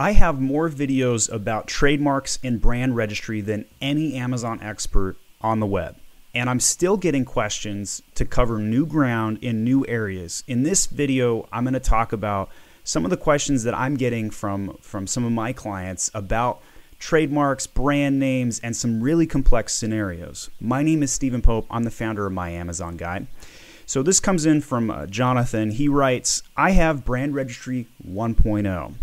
I have more videos about trademarks and brand registry than any Amazon expert on the web. And I'm still getting questions to cover new ground in new areas. In this video, I'm going to talk about some of the questions that I'm getting from, from some of my clients about trademarks, brand names, and some really complex scenarios. My name is Stephen Pope. I'm the founder of My Amazon Guy. So this comes in from uh, Jonathan. He writes, I have brand registry 1.0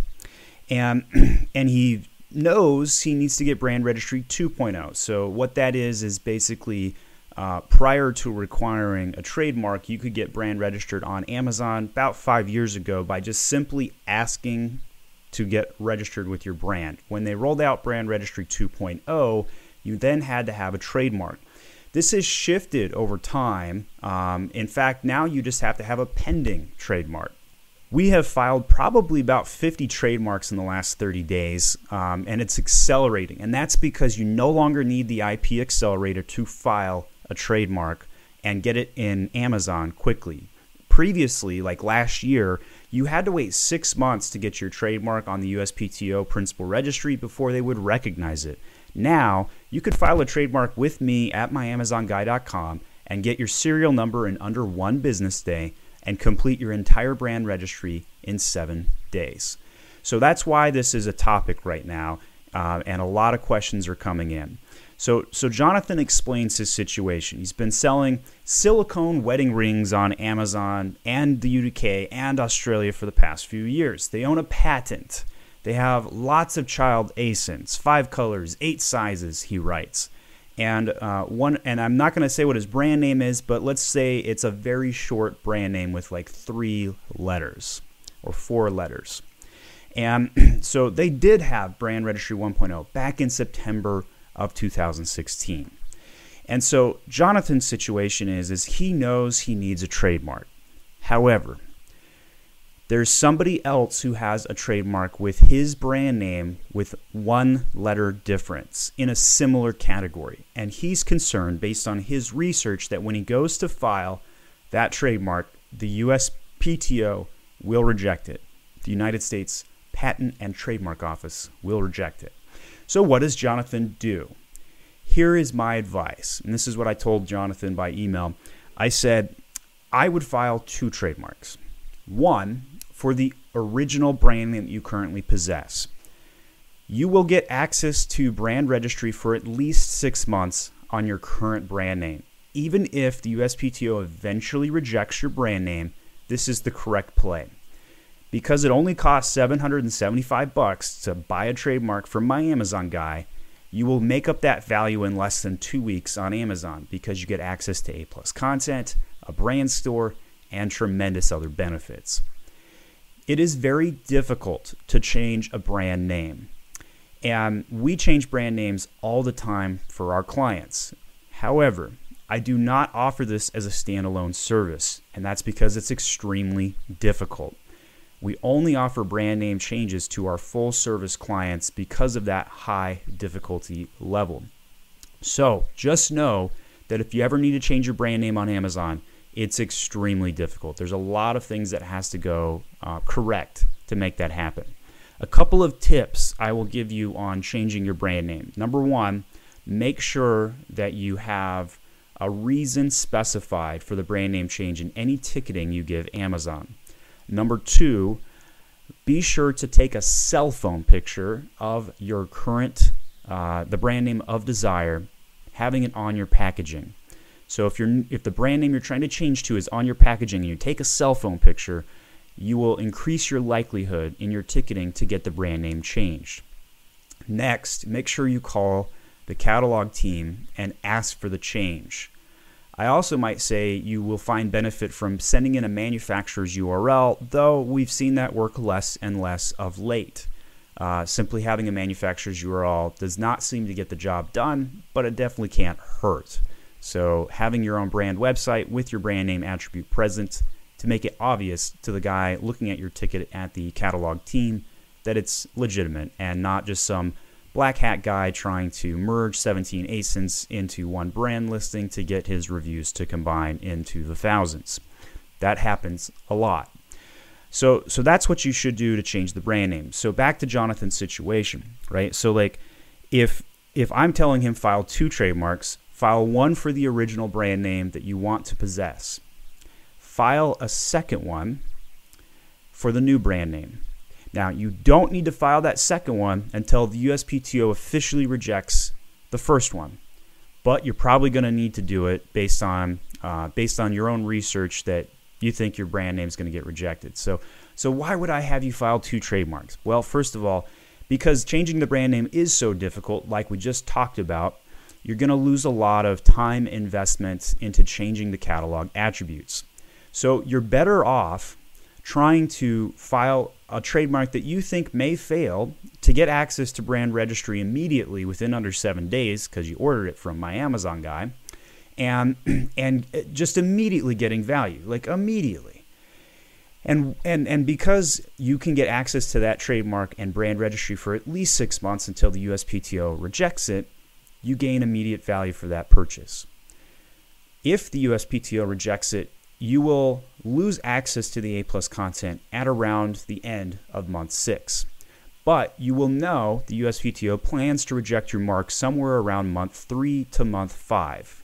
and and he knows he needs to get brand registry 2.0. So what that is is basically uh, prior to requiring a trademark, you could get brand registered on Amazon about five years ago by just simply asking to get registered with your brand. When they rolled out brand registry 2.0, you then had to have a trademark. This has shifted over time. Um, in fact, now you just have to have a pending trademark we have filed probably about 50 trademarks in the last 30 days, um, and it's accelerating. And that's because you no longer need the IP accelerator to file a trademark and get it in Amazon quickly. Previously, like last year, you had to wait six months to get your trademark on the USPTO principal registry before they would recognize it. Now, you could file a trademark with me at myamazonguy.com and get your serial number in under one business day and complete your entire brand registry in seven days. So that's why this is a topic right now, uh, and a lot of questions are coming in. So, so Jonathan explains his situation. He's been selling silicone wedding rings on Amazon and the UK and Australia for the past few years. They own a patent. They have lots of child ASINs, five colors, eight sizes, he writes and uh, one and i'm not going to say what his brand name is but let's say it's a very short brand name with like three letters or four letters. And so they did have brand registry 1.0 back in september of 2016 and so jonathan's situation is is he knows he needs a trademark. However there's somebody else who has a trademark with his brand name with one letter difference in a similar category. And he's concerned, based on his research, that when he goes to file that trademark, the USPTO will reject it. The United States Patent and Trademark Office will reject it. So, what does Jonathan do? Here is my advice, and this is what I told Jonathan by email. I said, I would file two trademarks. One for the original brand that you currently possess. You will get access to brand registry for at least six months on your current brand name. Even if the USPTO eventually rejects your brand name, this is the correct play. Because it only costs 775 bucks to buy a trademark from my Amazon guy, you will make up that value in less than two weeks on Amazon because you get access to A plus content, a brand store, and tremendous other benefits. It is very difficult to change a brand name. And we change brand names all the time for our clients. However, I do not offer this as a standalone service, and that's because it's extremely difficult. We only offer brand name changes to our full service clients because of that high difficulty level. So just know that if you ever need to change your brand name on Amazon, it's extremely difficult. There's a lot of things that has to go uh, correct to make that happen. A couple of tips I will give you on changing your brand name. Number one, make sure that you have a reason specified for the brand name change in any ticketing you give Amazon. Number two, be sure to take a cell phone picture of your current, uh, the brand name of Desire, having it on your packaging. So if you're if the brand name you're trying to change to is on your packaging and you take a cell phone picture, you will increase your likelihood in your ticketing to get the brand name changed. Next, make sure you call the catalog team and ask for the change. I also might say you will find benefit from sending in a manufacturer's URL, though we've seen that work less and less of late. Uh, simply having a manufacturer's URL does not seem to get the job done, but it definitely can't hurt. So, having your own brand website with your brand name attribute present to make it obvious to the guy looking at your ticket at the catalog team that it's legitimate and not just some black hat guy trying to merge 17 ASINs into one brand listing to get his reviews to combine into the thousands. That happens a lot. So so that's what you should do to change the brand name. So back to Jonathan's situation, right? So like if if I'm telling him file two trademarks, file one for the original brand name that you want to possess. File a second one for the new brand name. Now, you don't need to file that second one until the USPTO officially rejects the first one, but you're probably going to need to do it based on uh, based on your own research that you think your brand name is going to get rejected. So, so why would I have you file two trademarks? Well, first of all, because changing the brand name is so difficult, like we just talked about, you're going to lose a lot of time investment into changing the catalog attributes. So you're better off trying to file a trademark that you think may fail to get access to brand registry immediately within under seven days because you ordered it from my Amazon guy, and and uh, just immediately getting value, like immediately. And, and, and because you can get access to that trademark and brand registry for at least six months until the USPTO rejects it, you gain immediate value for that purchase. If the USPTO rejects it, you will lose access to the A plus content at around the end of month six. But you will know the USPTO plans to reject your mark somewhere around month three to month five,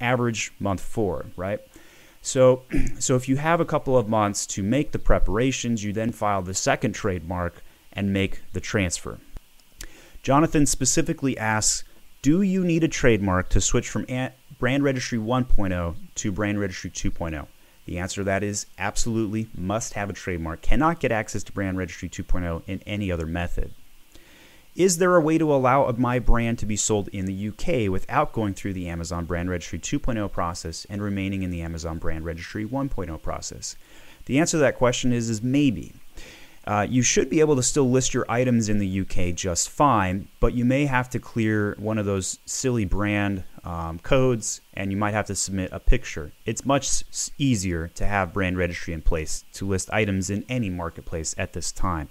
average month four, right? So, so if you have a couple of months to make the preparations, you then file the second trademark and make the transfer. Jonathan specifically asks, do you need a trademark to switch from Brand Registry 1.0 to Brand Registry 2.0? The answer to that is absolutely must have a trademark. Cannot get access to Brand Registry 2.0 in any other method. Is there a way to allow my brand to be sold in the UK without going through the Amazon Brand Registry 2.0 process and remaining in the Amazon Brand Registry 1.0 process? The answer to that question is, is maybe. Uh, you should be able to still list your items in the UK just fine, but you may have to clear one of those silly brand um, codes and you might have to submit a picture. It's much easier to have brand registry in place to list items in any marketplace at this time.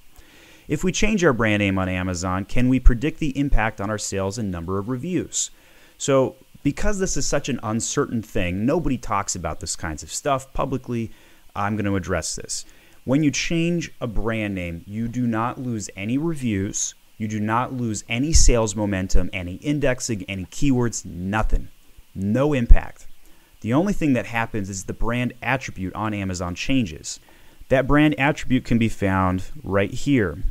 If we change our brand name on Amazon, can we predict the impact on our sales and number of reviews? So, because this is such an uncertain thing, nobody talks about this kinds of stuff publicly. I'm going to address this. When you change a brand name, you do not lose any reviews, you do not lose any sales momentum, any indexing, any keywords, nothing. No impact. The only thing that happens is the brand attribute on Amazon changes. That brand attribute can be found right here.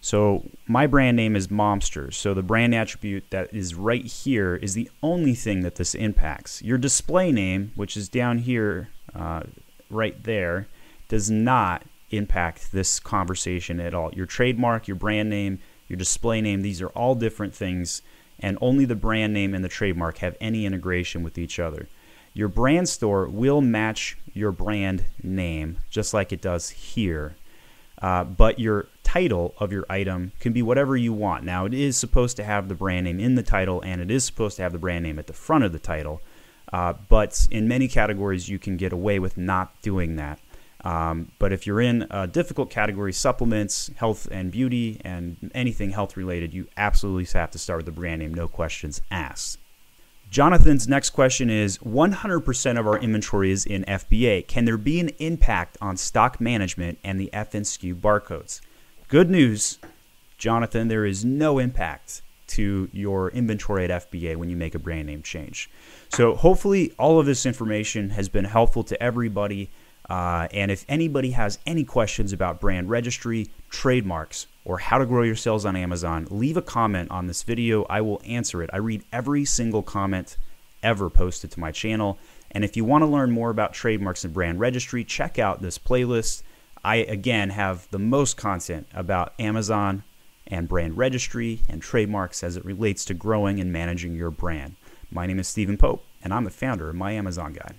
So my brand name is Momster. So the brand attribute that is right here is the only thing that this impacts. Your display name, which is down here, uh, right there, does not impact this conversation at all. Your trademark, your brand name, your display name, these are all different things, and only the brand name and the trademark have any integration with each other. Your brand store will match your brand name just like it does here. Uh, but your title of your item can be whatever you want. Now, it is supposed to have the brand name in the title and it is supposed to have the brand name at the front of the title. Uh, but in many categories, you can get away with not doing that. Um, but if you're in a difficult category, supplements, health and beauty, and anything health related, you absolutely have to start with the brand name, no questions asked. Jonathan's next question is 100% of our inventory is in FBA. Can there be an impact on stock management and the FNSKU barcodes? Good news, Jonathan, there is no impact to your inventory at FBA when you make a brand name change. So, hopefully, all of this information has been helpful to everybody. Uh, and if anybody has any questions about brand registry, trademarks, or how to grow your sales on Amazon, leave a comment on this video. I will answer it. I read every single comment ever posted to my channel. And if you want to learn more about trademarks and brand registry, check out this playlist. I, again, have the most content about Amazon and brand registry and trademarks as it relates to growing and managing your brand. My name is Stephen Pope, and I'm the founder of My Amazon Guy.